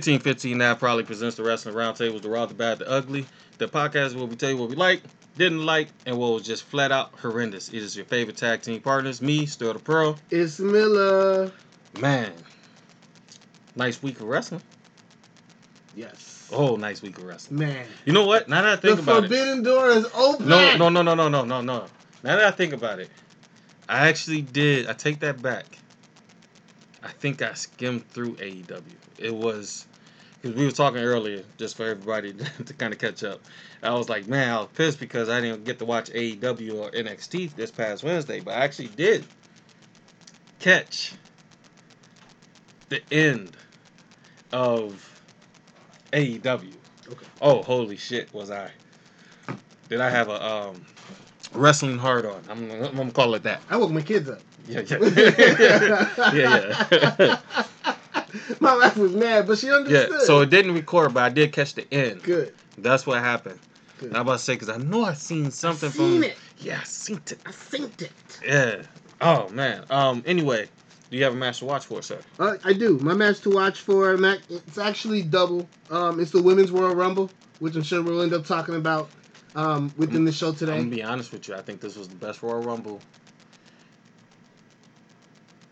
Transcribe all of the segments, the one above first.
1515 now probably presents the Wrestling Roundtables, the Raw, the Bad, the Ugly. The podcast where we tell you what we like, didn't like, and what was just flat out horrendous. It is your favorite tag team partners, me, Still the Pro. It's Miller. Man, nice week of wrestling. Yes. Oh, nice week of wrestling. Man. You know what? Now that I think the about forbidden door is open. No, no, no, no, no, no, no, no. Now that I think about it, I actually did. I take that back. I think I skimmed through AEW. It was because we were talking earlier, just for everybody to kind of catch up. I was like, man, I was pissed because I didn't get to watch AEW or NXT this past Wednesday, but I actually did catch the end of AEW. Okay. Oh, holy shit, was I? Did I have a um, wrestling hard on? I'm, I'm gonna call it that. I woke my kids up. Yeah, yeah, yeah, yeah. my wife was mad, but she understood. yeah. So it didn't record, but I did catch the end. good. That's what happened. Good. I'm about to say because I know I seen something I seen from. it. Yeah, I seen it. I synced it. Yeah. Oh man. Um. Anyway, do you have a match to watch for, sir? Uh, I do. My match to watch for Mac. It's actually double. Um, it's the Women's Royal Rumble, which I'm sure we'll end up talking about um, within the show today. I'm gonna be honest with you. I think this was the best Royal Rumble,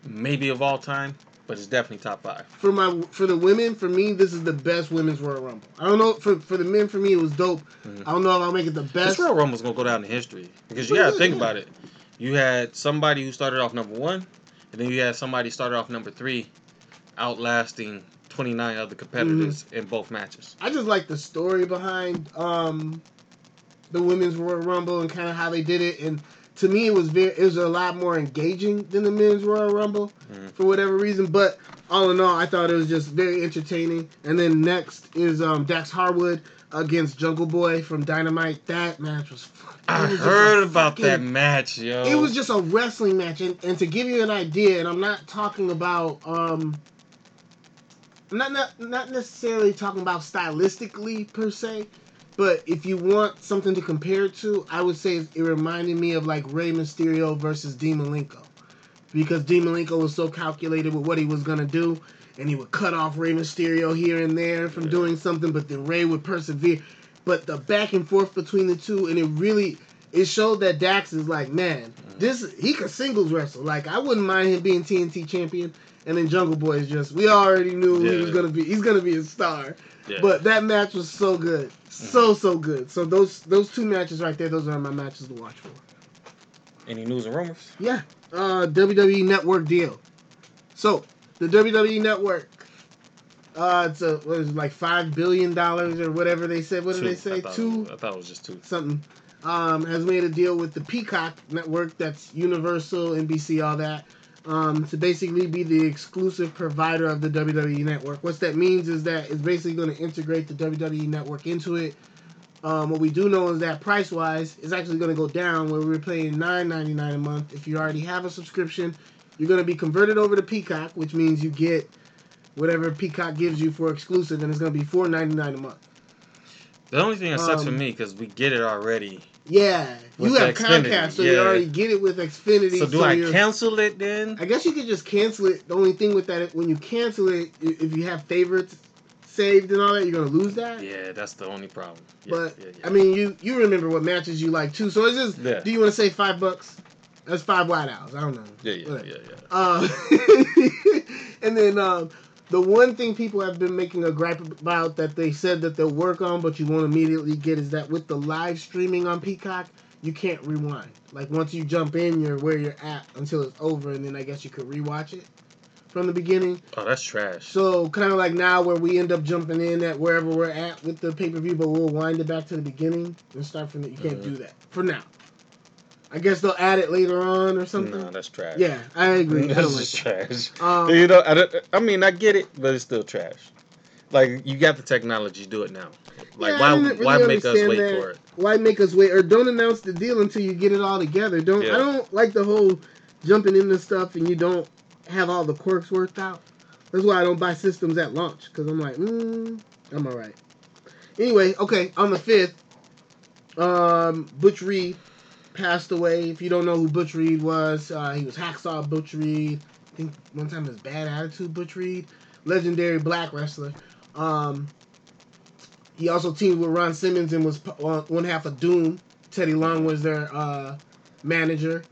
maybe of all time, but it's definitely top five. For my for the women, for me, this is the best Women's Royal Rumble. I don't know for for the men. For me, it was dope. Mhm. I don't know if I'll make it the best. This. Royal Rumble's gonna go down in history because you gotta think about it. You had somebody who started off number one, and then you had somebody started off number three, outlasting 29 other competitors Mm-hmm. in both matches. I just like the story behind um, the women's Royal Rumble and kind of how they did it. And to me, it was very it was a lot more engaging than the men's Royal Rumble Mhm. for whatever reason. But all in all, I thought it was just very entertaining. And then next is um, Dax Harwood against Jungle Boy from Dynamite. That match was. I was heard about fucking- that match, yo. It was just a wrestling match, and, and to give you an idea, and I'm not talking about um, I'm not not not necessarily talking about stylistically per se, but if you want something to compare it to, I would say it reminded me of like Rey Mysterio versus Dean Malenko, because Dean Malenko was so calculated with what he was gonna do, and he would cut off Rey Mysterio here and there from Yeah. doing something, but then Rey would persevere. But the back and forth between the two, and it really it showed that Dax is like, man, mm. this he could singles wrestle. Like I wouldn't mind him being TNT champion. And then Jungle Boy is just we already knew he was gonna be he's gonna be a star. Yeah. But that match was so good. So so good. So those those two matches right there, those are my matches to watch for. Any news and rumors? Yeah. Uh WWE network deal. So the WWE network uh it's a what is it, like five billion dollars or whatever they said. What did Two. they say? I thought, Two I thought it was just two. something um, has made a deal with the Peacock network, that's Universal, NBC, all that, um, to basically be the exclusive provider of the WWE network. What that means is that it's basically going to integrate the WWE network into it. Um, what we do know is that price wise, it's actually going to go down where we're paying nine ninety nine a month. If you already have a subscription, you're going to be converted over to Peacock, which means you get whatever Peacock gives you for exclusive, and it's going to be four ninety nine a month. The only thing that sucks for Um, me because we get it already. Yeah, you have Xfinity, Comcast, so yeah. you already get it with Xfinity. So do I cancel it then? I guess you could just cancel it. The only thing with that, is when you cancel it, if you have favorites saved and all that, you're gonna lose that. Yeah, that's the only problem. Yeah, but yeah. I mean, you you remember what matches you like too. So it's just. Do you want to say five bucks? That's five white owls. I don't know. yeah, yeah, Whatever. yeah, yeah. Uh, and then um, the one thing people have been making a gripe about that they said that they'll work on, but you won't immediately get is that with the live streaming on Peacock, you can't rewind. Like once you jump in, you're where you're at until it's over, and then I guess you could rewatch it from the beginning. Oh, that's trash. So kind of like now where we end up jumping in at wherever we're at with the pay per view, but we'll wind it back to the beginning and start from the. You can't Mhm. do that for now. I guess they'll add it later on or something. No, that's trash. Yeah, I agree. That's like just trash. Um, you know, I, don't- I mean, I get it, but it's still trash. Like you got the technology, do it now. Like Yeah, why? really why make us wait that. for it? why make us wait or don't announce the deal until you get it all together don't Yeah. i don't like the whole jumping into stuff and you don't have all the quirks worked out that's why i don't buy systems at launch because i'm like mm, i'm all right anyway okay on the 5th um butch reed passed away if you don't know who butch reed was uh, he was hacksaw butch reed i think one time it was bad attitude butch reed legendary black wrestler Um, he also teamed with Ron Simmons and was one half of Doom. Teddy Long was their uh, manager.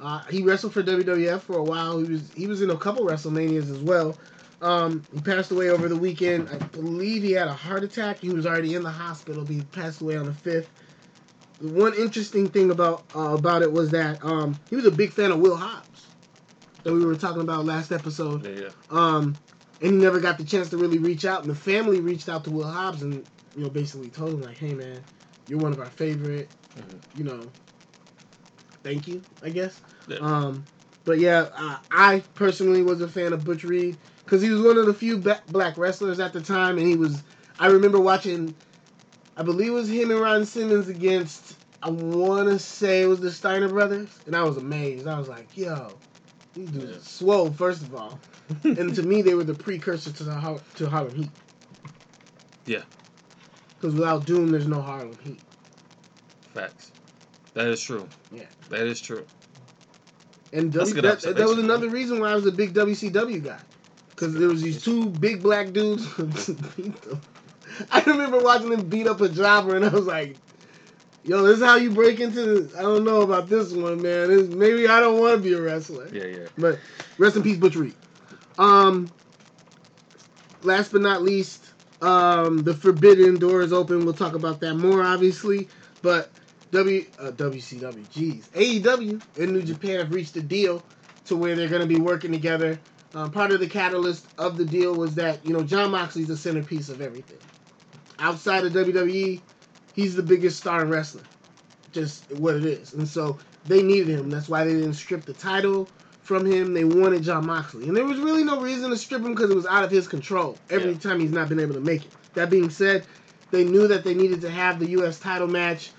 Uh, he wrestled for WWF for a while. He was he was in a couple WrestleManias as well. Um, he passed away over the weekend. I believe he had a heart attack. He was already in the hospital. He passed away on the fifth. One interesting thing about uh, about it was that um, he was a big fan of Will Hobbs that we were talking about last episode. Yeah. Um, and he never got the chance to really reach out. And the family reached out to Will Hobbs and you know basically told him like, "Hey man, you're one of our favorite. Mhm. You know, thank you, I guess." Yeah. Um, but yeah, uh, I personally was a fan of Butch Reed because he was one of the few black wrestlers at the time, and he was. I remember watching. I believe it was him and Ron Simmons against. I want to say it was the Steiner brothers, and I was amazed. I was like, "Yo, these dudes Yeah. are swole." First of all, and to me, they were the precursor to the Har- to Harlem Heat. Yeah. Because without Doom, there's no Harlem Heat. Facts. That is true. Yeah. That is true. And w- that, that was another reason why I was a big WCW guy. Because there was these two big black dudes. I remember watching them beat up a jobber, and I was like, "Yo, this is how you break into." The, I don't know about this one, man. This, maybe I don't want to be a wrestler. Yeah, yeah. But rest in peace, Butch Reed. Um, last but not least, um, the Forbidden Door is open. We'll talk about that more, obviously. But W uh, WCW, jeez, AEW and New Japan have reached a deal to where they're going to be working together. Um, part of the catalyst of the deal was that you know Jon Moxley's the centerpiece of everything. Outside of WWE, he's the biggest star in wrestling. Just what it is, and so they needed him. That's why they didn't strip the title from him. They wanted Jon Moxley, and there was really no reason to strip him because it was out of his control. Every Yeah. time he's not been able to make it. That being said, they knew that they needed to have the U.S. title match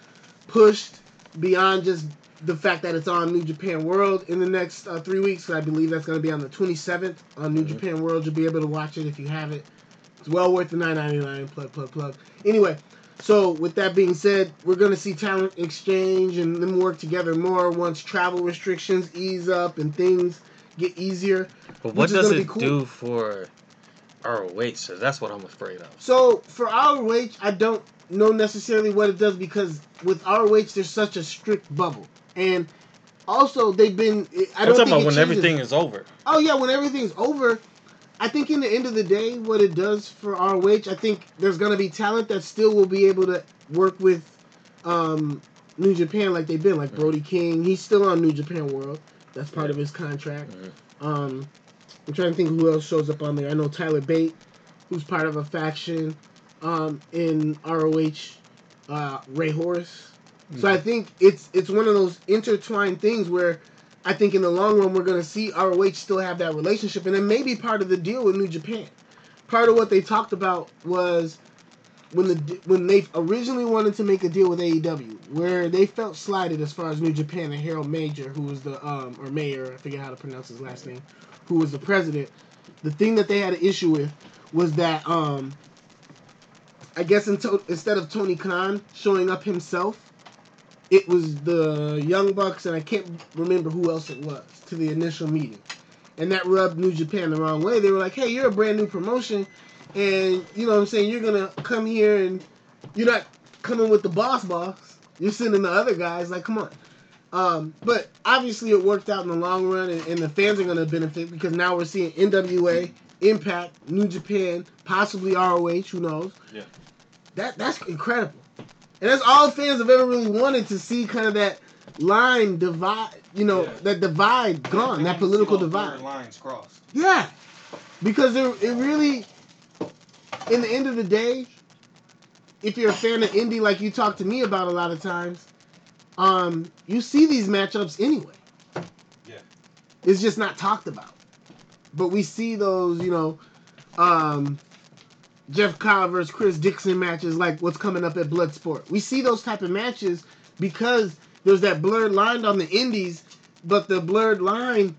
pushed beyond just the fact that it's on New Japan World in the next uh, three weeks. I believe that's going to be on the 27th on New Mhm. Japan World. You'll be able to watch it if you have it. It's well worth the 9.99. Plug, plug, plug. Anyway, so with that being said, we're going to see talent exchange and them work together more once travel restrictions ease up and things get easier. But what does it cool. do for ROH? So that's what I'm afraid of. So for our ROH, I don't know necessarily what it does because with ROH, there's such a strict bubble, and also they've been. I I'm don't talking think about when changes. everything is over. Oh yeah, when everything's over, I think in the end of the day, what it does for ROH, I think there's gonna be talent that still will be able to work with um, New Japan like they've been, like Brody King. He's still on New Japan World. That's part of his contract. Mhm. Um, I'm trying to think who else shows up on there. I know Tyler Bate, who's part of a faction um, in ROH. Uh, Rey Horus. So I think it's it's one of those intertwined things where I think in the long run we're gonna see ROH still have that relationship, and it may be part of the deal with New Japan. Part of what they talked about was when the when they originally wanted to make a deal with AEW, where they felt slighted as far as New Japan and Harold Major, who was the um or Mayor, I forget how to pronounce his last name, who was the president. The thing that they had an issue with was that um I guess in to- instead of Tony Khan showing up himself, it was the Young Bucks and I can't remember who else it was to the initial meeting. And that rubbed New Japan the wrong way. They were like, hey, you're a brand new promotion, and you know what I'm saying, you're going to come here and you're not coming with the boss boss. You're sending the other guys. Like, come on. Um, but obviously, it worked out in the long run, and, and the fans are going to benefit because now we're seeing NWA, Impact, New Japan, possibly ROH. Who knows? Yeah. That that's incredible, and that's all fans have ever really wanted to see. Kind of that line divide, you know, Yeah. that divide gone, that political divide. Lines crossed. Yeah, because it, it really, in the end of the day, if you're a fan of indie, like you talk to me about a lot of times, um, you see these matchups anyway. Yeah. It's just not talked about, but we see those, you know, um, Jeff Cobb versus Chris Dickinson matches, like what's coming up at Bloodsport. We see those type of matches because there's that blurred line on the indies, but the blurred line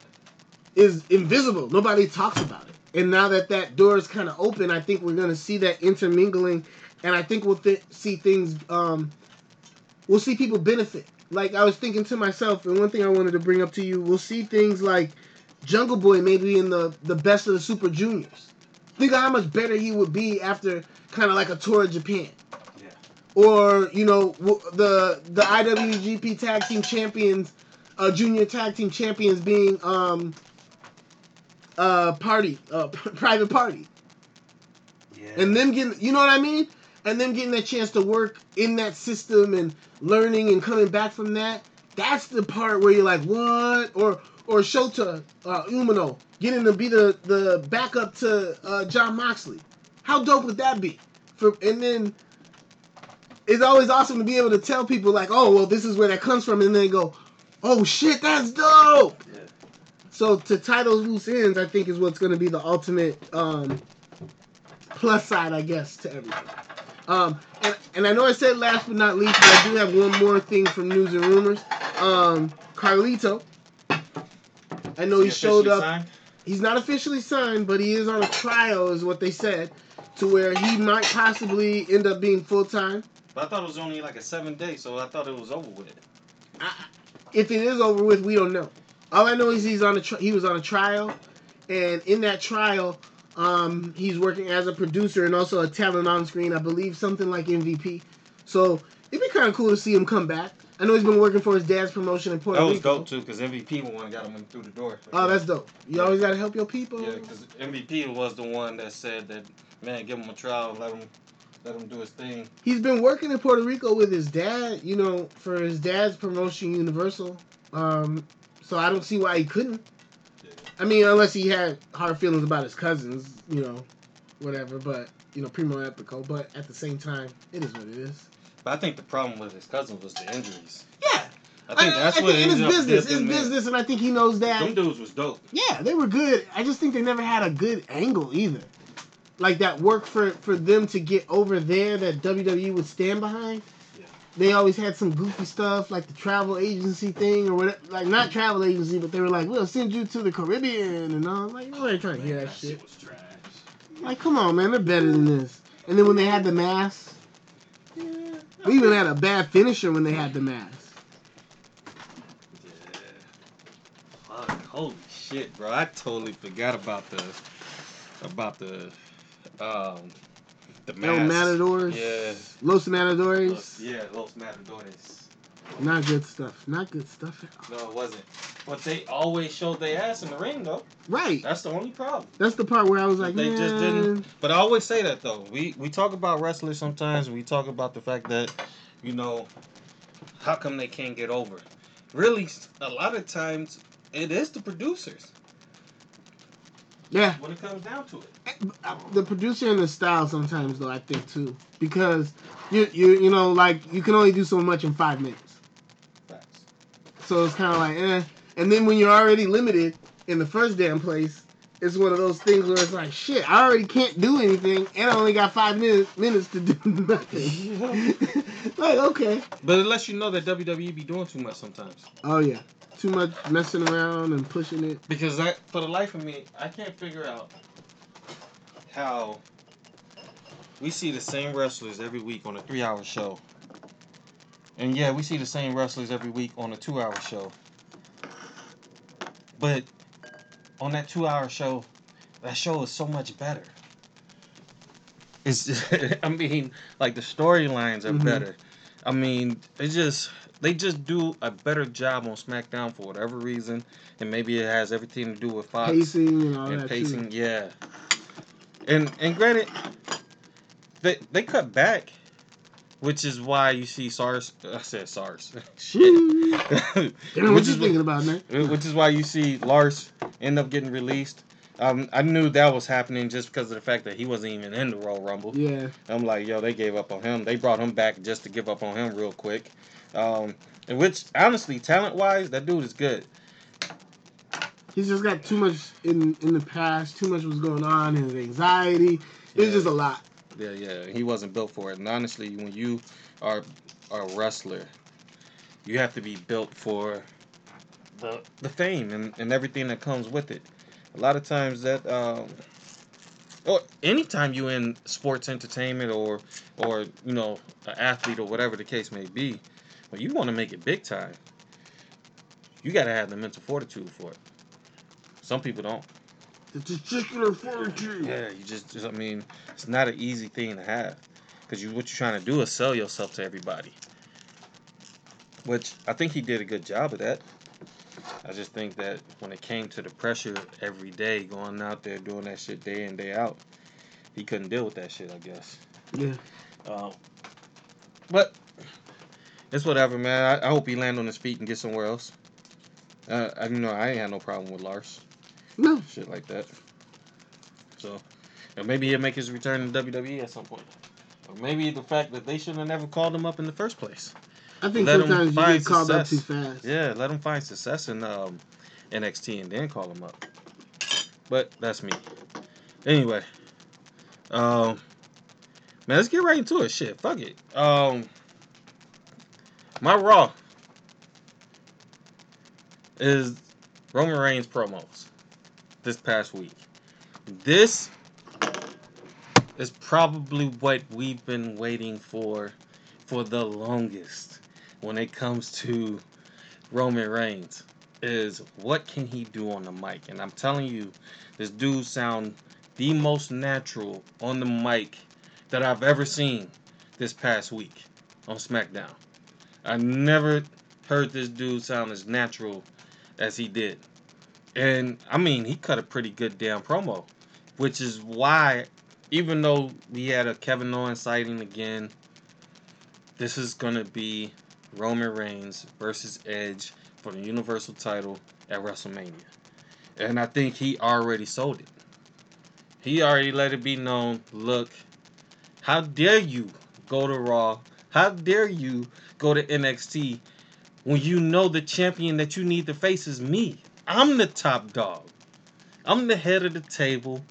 is invisible. Nobody talks about it. And now that that door is kind of open, I think we're going to see that intermingling, and I think we'll th- see things. Um, we'll see people benefit. Like I was thinking to myself, and one thing I wanted to bring up to you, we'll see things like Jungle Boy maybe in the the best of the Super Juniors. Think of how much better he would be after kind of like a tour of Japan. Yeah. Or you know the the IWGP Tag Team Champions, uh, Junior Tag Team Champions being um, uh, party, uh, private party, Yeah. and them getting, you know what I mean, and them getting that chance to work in that system and learning and coming back from that. That's the part where you're like, what? Or or Shota uh, Umino getting to be the the backup to uh, Jon Moxley. How dope would that be? For and then it's always awesome to be able to tell people like, oh well, this is where that comes from, and then they go, oh shit, that's dope. Yeah. So to tie those loose ends, I think is what's going to be the ultimate um, plus side, I guess, to everything. Um, and, and I know I said last but not least, but I do have one more thing from news and rumors. Um, Carlito, I know he showed up. signed? He's not officially signed, but he is on a trial, is what they said, to where he might possibly end up being full time. But I thought it was only like a seven day, so I thought it was over with. If it is over with, we don't know. All I know is he's on a tri- he was on a trial, and in that trial, um, he's working as a producer and also a talent on screen. I believe something like MVP. So it'd be kind of cool to see him come back. I know he's been working for his dad's promotion in Puerto Rico. That was Rico. dope too, because MVP was one that got him through the door. Oh, that's dope. You always gotta help your people. Yeah, because MVP was the one that said that, man, give him a trial, let him, let him do his thing. He's been working in Puerto Rico with his dad, you know, for his dad's promotion, Universal. Um, so I don't see why he couldn't. I mean, unless he had hard feelings about his cousins, you know, whatever. But you know, Primo Epico. But at the same time, it is what it is. But I think the problem with his cousin was the injuries. Yeah, I think that's what think ended business. It's business, and I think he knows that. Them dudes was dope. Yeah, they were good. I just think they never had a good angle either. Like that work for for them to get over there that WWE would stand behind. Yeah. They always had some goofy stuff like the travel agency thing or whatever. Like not mm-hmm. travel agency, but they were like, "We'll send you to the Caribbean," and all. Like, ain't trying to hear Man, that shit. was trash. Like, come on, man, they're better than this. And then when they had the mask, we even had a bad finisher when they had the mask. Yeah. Fuck, holy shit, bro! I totally forgot about the about the um the El mask. Matadors, Yeah. Los Matadores, Los, yeah, Los Matadores. Not good stuff. Not good stuff. No, it wasn't. But they always showed their ass in the ring, though. Right. That's the only problem. That's the part where I was like, They man. just didn't- But I always say that though. We we talk about wrestlers sometimes. We talk about the fact that, you know, how come they can't get over? Really, a lot of times it is the producers Yeah, when it comes down to it. Eh, uh, the producer and the style sometimes though I think too because you you you know like you can only do so much in five minutes. So it's kind of like eh. And then when you're already limited in the first damn place, it's one of those things where it's like shit. I already can't do anything, and I only got five minutes minutes to do nothing. like okay. But it lets you know that WWE be doing too much sometimes. Oh yeah, too much messing around and pushing it. Because I, for the life of me, I can't figure out how we see the same wrestlers every week on a three-hour show, and yeah, we see the same wrestlers every week on a two-hour show. But on that two-hour show, that show is so much better. It's, I mean, like the storylines are Mhm. better. I mean, it just they just do a better job on SmackDown for whatever reason, and maybe it has everything to do with Fox Pacing and all and that pacing. too. Yeah, and and granted, they they cut back, which is why you see SARS. I said SARS. Shit. Damn, what which you is thinking about, man? which is why you see Lars end up getting released. Um, I knew that was happening just because of the fact that he wasn't even in the Royal Rumble. Yeah, I'm like, yo, they gave up on him. They brought him back just to give up on him real quick. Um, and which honestly, talent wise, that dude is good. he's just got too much in in the past. Too much was going on. His anxiety. Yeah. just a lot. Yeah, yeah, he wasn't built for it. And honestly, when you are a wrestler, you have to be built for the the fame and, and everything that comes with it. A lot of times that um or anytime you in sports entertainment or or you know an athlete or whatever the case may be, when you want to make it big time, you got to have the mental fortitude for it. Some people don't. The testicular fortitude. Yeah, you just, I mean, it's not an easy thing to have, because you what you're trying to do is sell yourself to everybody. Which I think he did a good job of that. I just think that when it came to the pressure every day, going out there doing that shit day in day out, he couldn't deal with that shit. I guess. Yeah. Um, but it's whatever, man. I, I hope he land on his feet and get somewhere else. Uh, I you know I ain't had no problem with Lars, No. shit like that. So, and maybe he'll make his return to WWE at some point. Or maybe the fact that they should have never called him up in the first place. I think Let sometimes you get called up too fast. Yeah, let him find success in um, NXT and then call him up. But that's me. Anyway, um, man, let's get right into it. Shit, fuck it. Um, my Raw is Roman Reigns promos this past week. This is probably what we've been waiting for for the longest when it comes to Roman Reigns is what can he do on the mic? And I'm telling you, this dude sound the most natural on the mic that I've ever seen this past week on SmackDown. I never heard this dude sound as natural as he did. And I mean, he cut a pretty good damn promo, which is why, even though we had a Kevin Owens sighting again, this is going to be Roman Reigns versus Edge for the Universal title at WrestleMania. And I think he already sold it. He already let it be known look, how dare you go to Raw? How dare you go to NXT when you know the champion that you need to face is me? I'm the top dog. I'm the head of the table.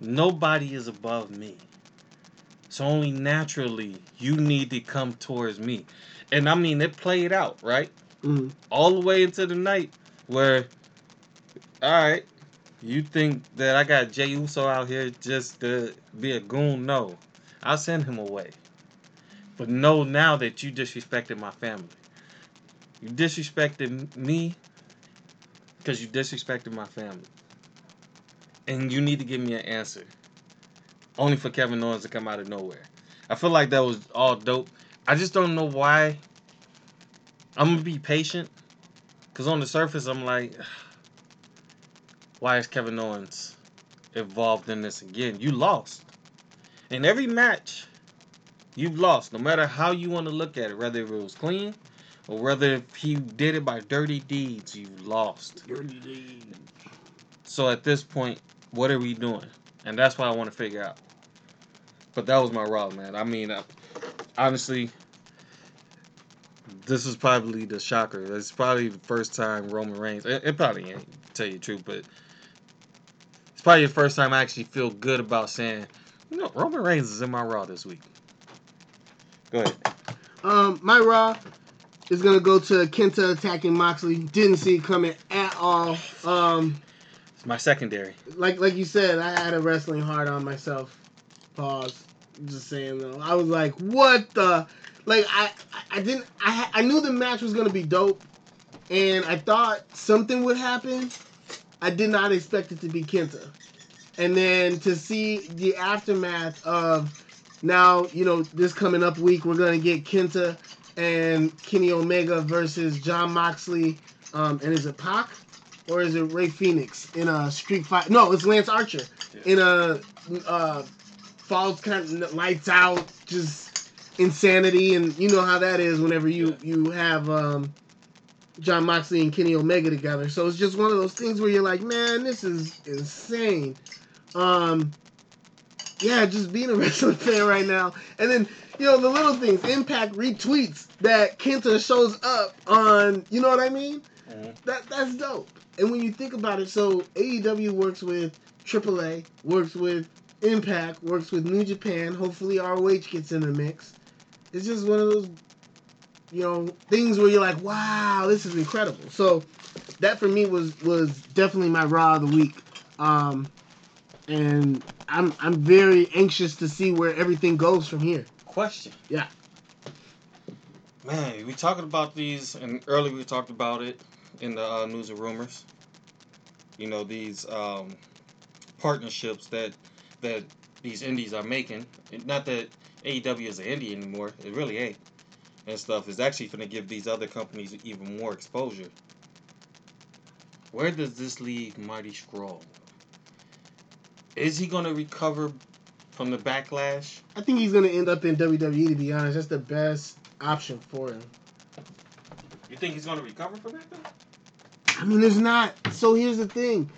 Nobody is above me. So only naturally you need to come towards me. And I mean, it played out, right? Mm. All the way into the night where, all right, you think that I got Jey Uso out here just to be a goon? No. I'll send him away. But know now that you disrespected my family. You disrespected me because you disrespected my family. And you need to give me an answer. Only for Kevin Owens to come out of nowhere. I feel like that was all dope. I just don't know why. I'm gonna be patient. Cause on the surface I'm like, why is Kevin Owens involved in this again? You lost. In every match, you've lost. No matter how you want to look at it, whether it was clean or whether he did it by dirty deeds, you lost. So at this point, what are we doing? And that's what I want to figure out. But that was my Raw, man. I mean, I, honestly, this is probably the shocker. It's probably the first time Roman Reigns. It, it probably ain't, to tell you the truth, but it's probably the first time I actually feel good about saying, you know, Roman Reigns is in my Raw this week. Go ahead. Um, my Raw is gonna go to Kenta attacking Moxley. Didn't see it coming at all. Um, It's my secondary. like like you said, I had a wrestling hard on myself. Pause. Just saying though, I was like, what the? Like I I- I didn't I I knew the match was gonna be dope, and I thought something would happen. I did not expect it to be Kenta, and then to see the aftermath of now you know this coming up week we're gonna get Kenta and Kenny Omega versus Jon Moxley. Um, and is it Pac or is it Rey Fenix in a street fight? No, it's Lance Archer in a uh, falls kind of lights out, just insanity, and you know how that is whenever you you have um, Jon Moxley and Kenny Omega together. So it's just one of those things where you're like, man, this is insane. Um, yeah, just being a wrestling fan right now, and then you know the little things. Impact retweets that Kenta shows up on. You know what I mean? Mhm. That that's dope. And when you think about it, so AEW works with AAA, works with Impact, works with New Japan. Hopefully ROH gets in the mix. It's just one of those, you know, things where you're like, wow, this is incredible. So that for me was was definitely my Raw of the week. Um, and I'm I'm very anxious to see where everything goes from here. Question. Yeah. Man, we talking about these, and earlier we talked about it in the uh, news and rumors. you know these um, partnerships that that these indies are making. Not that AEW is an indie anymore. It really ain't. And stuff is actually going to give these other companies even more exposure. Where does this leave Marty Scurll? Is he going to recover from the backlash? I think he's gonna end up in WWE. To be honest, that's the best option for him. You think he's going to recover from that? Though? I mean, there's not. So here's the thing.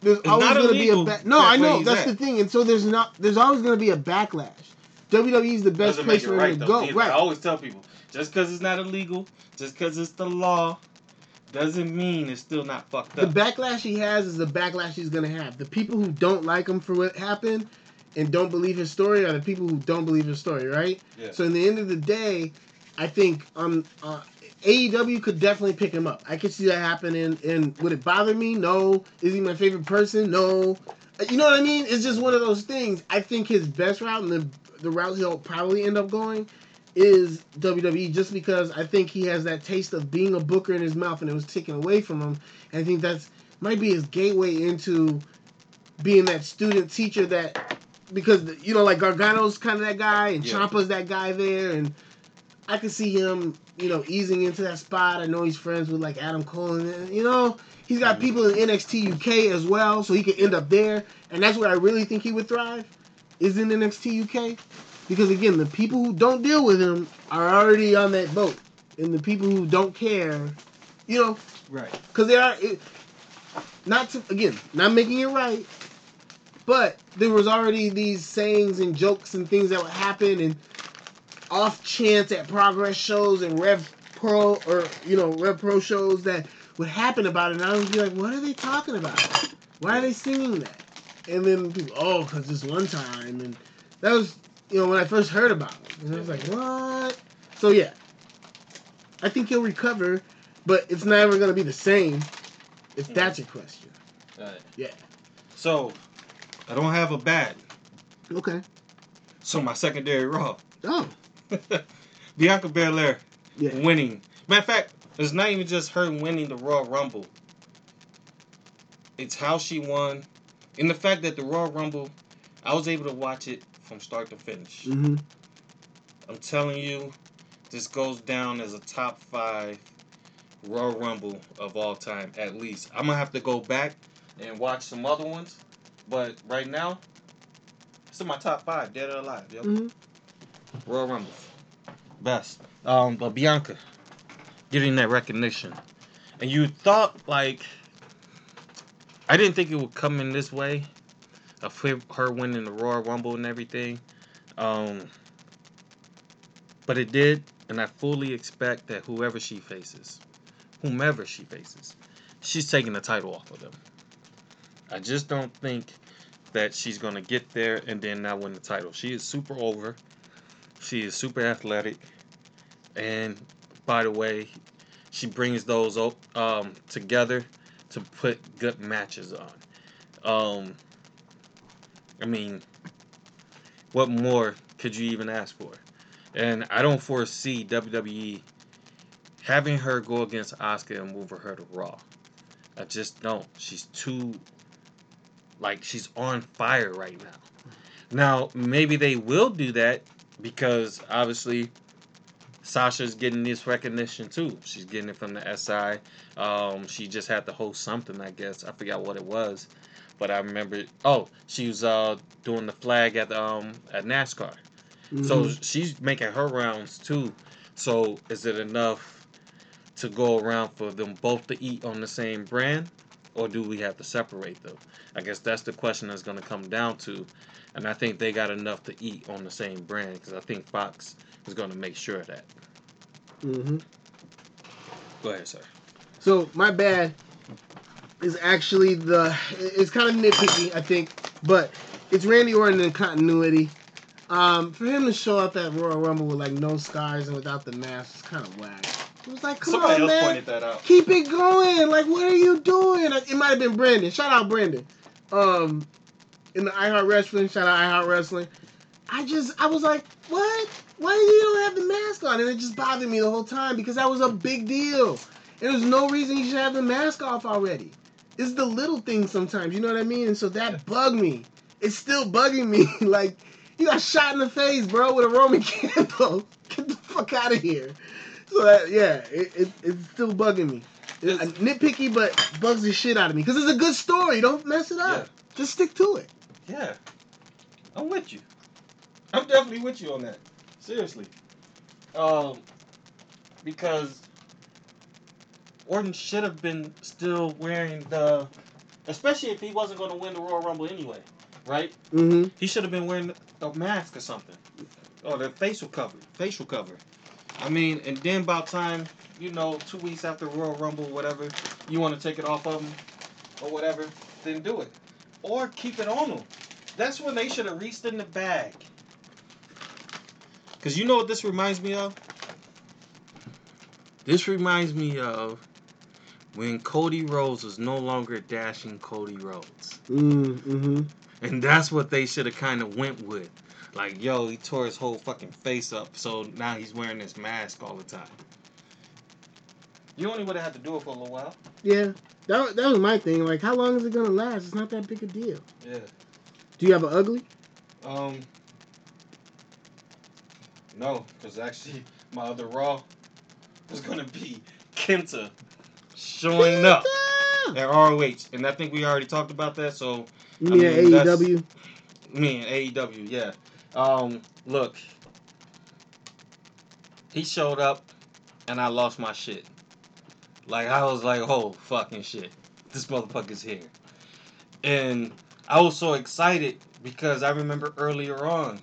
There's It's always going to be a illegal back. No, I know that's at. the thing, and so there's not. There's always going to be a backlash. WWE is the best Doesn't place for him right to though. go. either. Right. I always tell people, just because it's not illegal, just because it's the law, doesn't mean it's still not fucked up. The backlash he has is the backlash he's going to have. The people who don't like him for what happened and don't believe his story are the people who don't believe his story, right? Yeah. So in the end of the day, I think um uh, AEW could definitely pick him up. I could see that happening. And would it bother me? No. Is he my favorite person? No. Uh, You know what I mean? It's just one of those things. I think his best route and the the route he'll probably end up going is WWE just because I think he has that taste of being a booker in his mouth and it was taken away from him. And I think that's might be his gateway into being that student teacher that because you know like Gargano's kind of that guy and Yeah. Ciampa's that guy there and I could see him you know easing into that spot. I know he's friends with like Adam Cole and you know he's got people in NXT UK as well, so he could end up there. And that's where I really think he would thrive is in NXT UK because again the people who don't deal with him are already on that boat and the people who don't care, you know, Right. because they are it, not to again not making it right but there was already these sayings and jokes and things that would happen and off chance at progress shows and rev pro or you know rev pro shows that would happen about it. And i would be like what are they talking about? Why are they singing that? And then people oh because this one time. And that was you know when i first heard about it. And i was like what? So yeah. I think he'll recover but it's never going to be the same if Mhm. that's your question. Right. Yeah. So, I don't have a bat. okay So my secondary Raw, oh Bianca Belair yeah winning. Matter of fact, it's not even just her winning the Raw Rumble. It's how she won, and the fact that the Raw Rumble, I was able to watch it from start to finish. mm-hmm. I'm telling you, this goes down as a top five Royal Rumble of all time, at least. I'm gonna have to go back and watch some other ones, but right now, it's in my top five, dead or alive. Yo. Mm-hmm. Royal Rumble, best. Um, but Bianca getting that recognition, and you thought like, I didn't think it would come in this way, of her- her winning the Royal Rumble and everything. Um, but it did, and I fully expect that whoever she faces, whomever she faces, she's taking the title off of them. I just don't think that she's gonna get there and then not win the title. She is super over. She is super athletic, and by the way, she brings those um, together to put good matches on. Um, I mean, what more could you even ask for? And I don't foresee WWE having her go against Asuka and move her to Raw. I just don't. She's too like she's on fire right now. Now, maybe they will do that because obviously Sasha's getting this recognition too. She's getting it from the SI. Um, she just had to host something, I guess. I forgot what it was, but I remember. Oh, she was uh, doing the flag at um at NASCAR. So Mm-hmm. she's making her rounds too. So is it enough to go around for them both to eat on the same brand, or do we have to separate them? I guess that's the question that's going to come down to, and I think they got enough to eat on the same brand because I think Fox is going to make sure of that. Mm-hmm. Go ahead, sir. So my bad is actually the it's kind of nitpicky, I think, but it's Randy Orton in continuity. Um, for him to show up at Royal Rumble with like no scars and without the mask is kind of whack. It was like, come Somebody on, else man, pointed that out. keep it going. Like, what are you doing? It might have been Brandon. Shout out Brandon. Um, in the iHeart Wrestling. Shout out iHeart Wrestling. I just, I was like, what? Why do you don't have the mask on? And it just bothered me the whole time because that was a big deal. And there's no reason you should have the mask off already. it's the little things sometimes. You know what I mean? And so that bugged me. It's still bugging me. like you got shot in the face, bro, with a Roman candle. Get the fuck out of here. So that, yeah, it, it, it's still bugging me. It, It's- nitpicky, but bugs the shit out of me because it's a good story. Don't mess it up. Yeah. Just stick to it. Yeah. I'm with you. I'm definitely with you on that. Seriously. Um because Orton should have been still wearing the especially if he wasn't going to win the Royal Rumble anyway, right? Mm-hmm. He should have been wearing a mask or something. Or the facial cover. Facial cover. I mean, and then about time, you know, two weeks after Royal Rumble, whatever, you want to take it off of them or whatever, then do it. Or keep it on them. That's when they should have reached in the bag. Because you know what this reminds me of? This reminds me of when Cody Rhodes was no longer dashing Cody Rhodes. Mm-hmm. And that's what they should have kind of went with. Like, yo, he tore his whole fucking face up, so now he's wearing this mask all the time. You only would have had to do it for a little while. Yeah. That, that was my thing. Like, how long is it gonna last? It's not that big a deal. Yeah. Do you have an ugly? Um. No, because actually, my other Raw was gonna be Kenta showing up at ROH, and I think we already talked about that. So You I mean, mean, AEW? me and AEW, yeah. Um, look, he showed up, and I lost my shit. Like I was like, oh fucking shit, this motherfucker's here, and I was so excited because I remember earlier on,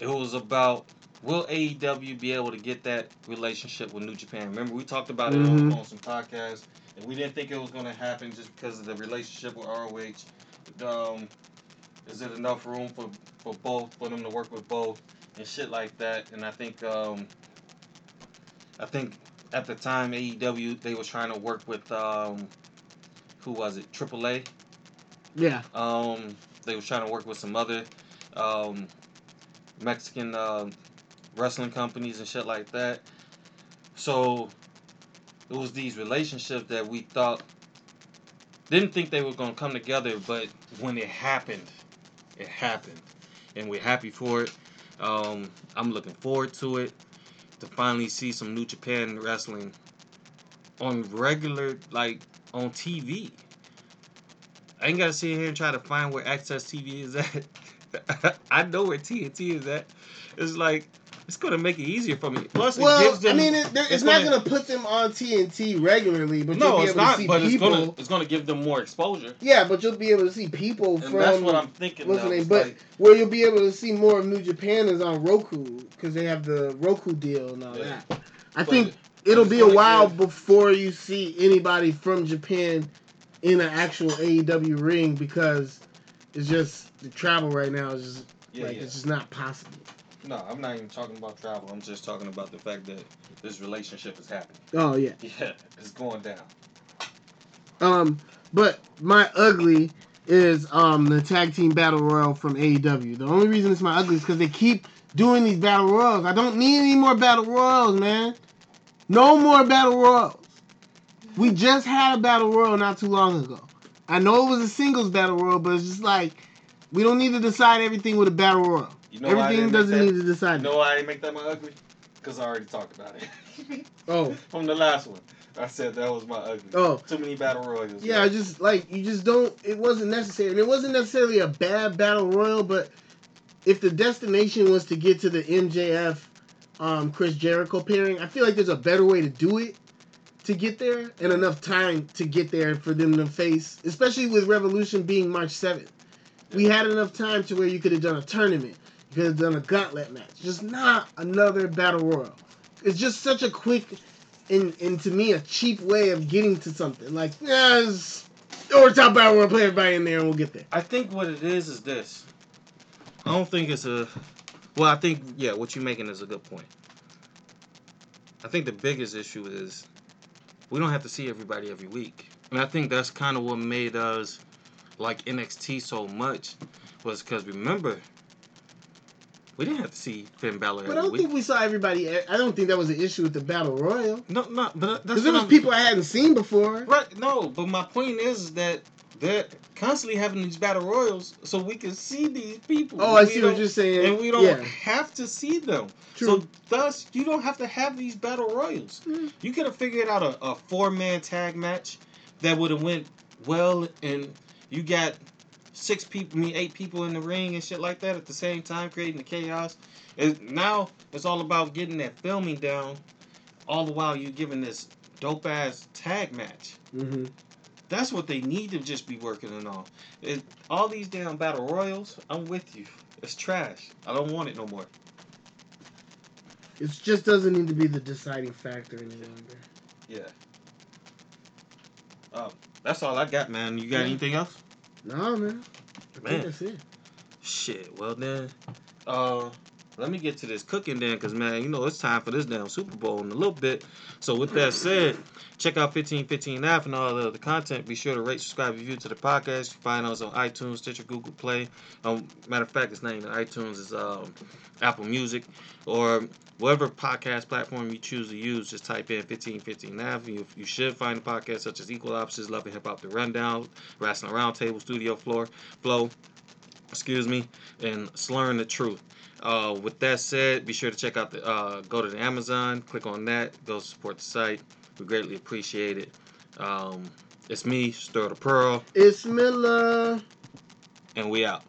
it was about will AEW be able to get that relationship with New Japan? Remember we talked about it on, on some podcasts, and we didn't think it was going to happen just because of the relationship with ROH. Um, is it enough room for, for both for them to work with both and shit like that? And I think um, I think at the time AEW they were trying to work with um, who was it AAA. Yeah. Um, they were trying to work with some other um, Mexican um wrestling companies and shit like that. So it was these relationships that we thought didn't think they were gonna come together, but when it happened, it happened, and we're happy for it. Um, I'm looking forward to it to finally see some New Japan wrestling on regular, like on TV. I ain't gotta sit here and try to find where AXS TV is at. I know where TNT is at. It's like it's gonna make it easier for me. Plus, it Well, gives them. I mean, it, it's, it's not gonna- gonna put them on TNT regularly, but you'll no, be it's able to not. see But it's people. gonna it's gonna give them more exposure, Yeah, but you'll be able to see people and from that's what I'm thinking. now. the name? But like, where you'll be able to see more of New Japan is on Roku because they have the Roku deal and all Yeah. that. I but think it'll be a while before you see anybody from Japan in an actual AEW ring because it's just the travel right now is just yeah, like yeah. it's just not possible. No, I'm not even talking about travel. I'm just talking about the fact that this relationship is happening. Oh yeah. Yeah, it's going down. Um, but my ugly is um the tag team battle royal from AEW. The only reason it's my ugly is because they keep doing these battle royals. I don't need any more battle royals, man. No more battle royals. We just had a battle royal not too long ago. I know it was a singles battle royal, but it's just like we don't need to decide everything with a battle royal. You know everything didn't doesn't that? need to decide. You know why I didn't make that my ugly? Because I already talked about it. Oh, From the last one, I said that was my ugly. oh. Too many battle royals. Yeah, I just like you just don't. It wasn't necessary, and it wasn't necessarily a bad battle royal. But if the destination was to get to the MJF, um, Chris Jericho pairing, I feel like there's a better way to do it to get there, and enough time to get there for them to face, especially with Revolution being March seventh. We had enough time to where you could have done a tournament, you could have done a gauntlet match, just not another battle royal. It's just such a quick and and to me a cheap way of getting to something. Like, yeah, the top battle royal, play everybody in there, and we'll get there. I think what it is is this. I don't think it's a. Well, I think yeah, what you're making is a good point. I think the biggest issue is we don't have to see everybody every week, and I think that's kind of what made us like NXT so much was because remember We didn't have to see Finn Balor. But I don't week. think we saw everybody. I don't think that was an issue with the battle royal No, no, but because there was I'm- people I hadn't seen before. Right? No, but my point is that they're constantly having these battle royals, so we can see these people. Oh, I see what you're saying. And we don't Yeah, have to see them. true. So thus, you don't have to have these battle royals. Mm. You could have figured out a, a four man tag match that would have went well, and you got six people, I mean eight people in the ring and shit like that at the same time, creating the chaos. And now it's all about getting that filming down, all the while you're giving this dope ass tag match. hmm That's what they need to just be working on. All, it, all these damn battle royals, I'm with you. It's trash. I don't want it no more. It just doesn't need to be the deciding factor any longer. Yeah. Um, that's all I got, man. You got anything else? No, man. I Man. that's it. Shit. Well then, uh, let me get to this cooking then, cause man, you know it's time for this damn Super Bowl in a little bit. So with that said, check out 1515 F and all the other content. Be sure to rate, subscribe, review to the podcast. You find us on iTunes, Stitcher, Google Play. Um, matter of fact, it's not even iTunes. It's um, Apple Music or whatever podcast platform you choose to use. Just type in 1515 F. You, you should find the podcast such as Equal Options, Love and Hip Hop, The Rundown, Wrestling Roundtable, Studio Floor, Flow excuse me, and slurring the truth. Uh, with that said, be sure to check out the uh, go to the Amazon, click on that, go support the site. We greatly appreciate it. Um, it's me, Stir the Pearl, It's Miller. and we out.